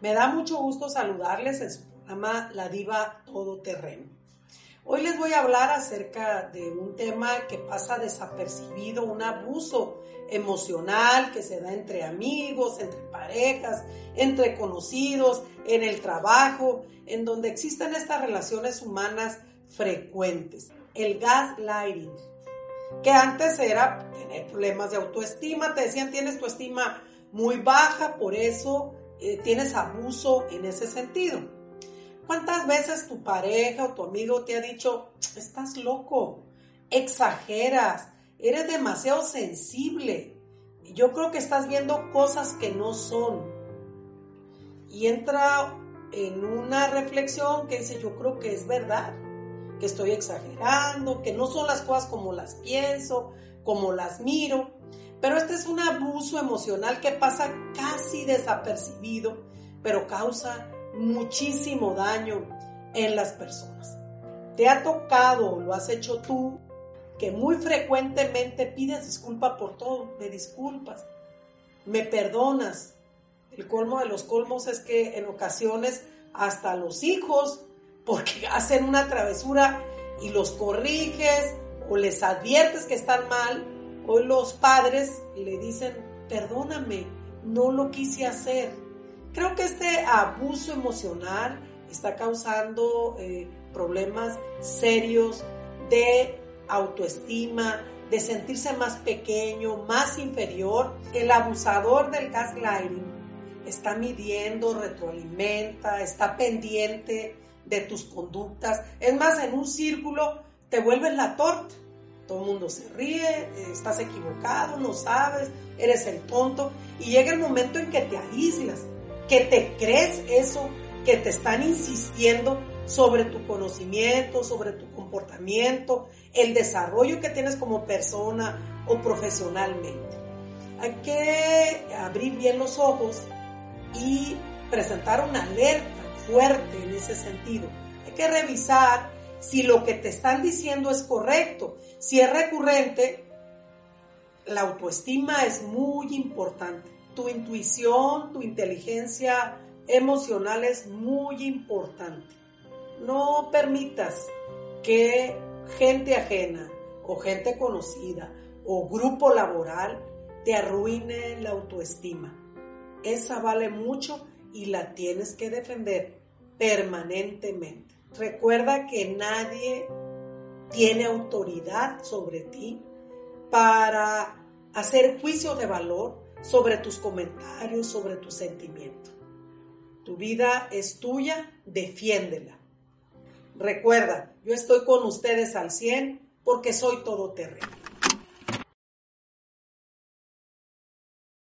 Me da mucho gusto saludarles en su programa La Diva Todoterreno. Hoy les voy a hablar acerca de un tema que pasa desapercibido, un abuso emocional que se da entre amigos, entre parejas, entre conocidos, en el trabajo, en donde existen estas relaciones humanas frecuentes. El gaslighting, que antes era tener problemas de autoestima, te decían tienes tu estima muy baja, por eso eh, tienes abuso en ese sentido. ¿Cuántas veces tu pareja o tu amigo te ha dicho, estás loco, exageras, eres demasiado sensible? Yo creo que estás viendo cosas que no son. Y entra en una reflexión que dice, yo creo que es verdad, que estoy exagerando, que no son las cosas como las pienso, como las miro. Pero este es un abuso emocional que pasa casi desapercibido, pero causa muchísimo daño en las personas. ¿Te ha tocado, lo has hecho tú, que muy frecuentemente pides disculpa por todo? Me disculpas, me perdonas. El colmo de los colmos es que en ocasiones hasta los hijos, porque hacen una travesura y los corriges o les adviertes que están mal, Hoy los padres le dicen, perdóname, no lo quise hacer. Creo que este abuso emocional está causando eh, problemas serios de autoestima, de sentirse más pequeño, más inferior. El abusador del gaslighting está midiendo, retroalimenta, está pendiente de tus conductas. Es más, en un círculo te vuelves la torta todo el mundo se ríe, eh, estás equivocado, no sabes, eres el tonto y llega el momento en que te aíslas, que te crees eso, que te están insistiendo sobre tu conocimiento, sobre tu comportamiento, el desarrollo que tienes como persona o profesionalmente. Hay que abrir bien los ojos y presentar una alerta fuerte en ese sentido. Hay que revisar si lo que te están diciendo es correcto. Si es recurrente, la autoestima es muy importante. Tu intuición, tu inteligencia emocional es muy importante. No permitas que gente ajena o gente conocida o grupo laboral te arruine la autoestima. Esa vale mucho y la tienes que defender permanentemente. Recuerda que nadie tiene autoridad sobre ti para hacer juicio de valor sobre tus comentarios, sobre tus sentimientos. Tu vida es tuya, defiéndela. Recuerda, yo estoy con ustedes al 100 porque soy todoterreno.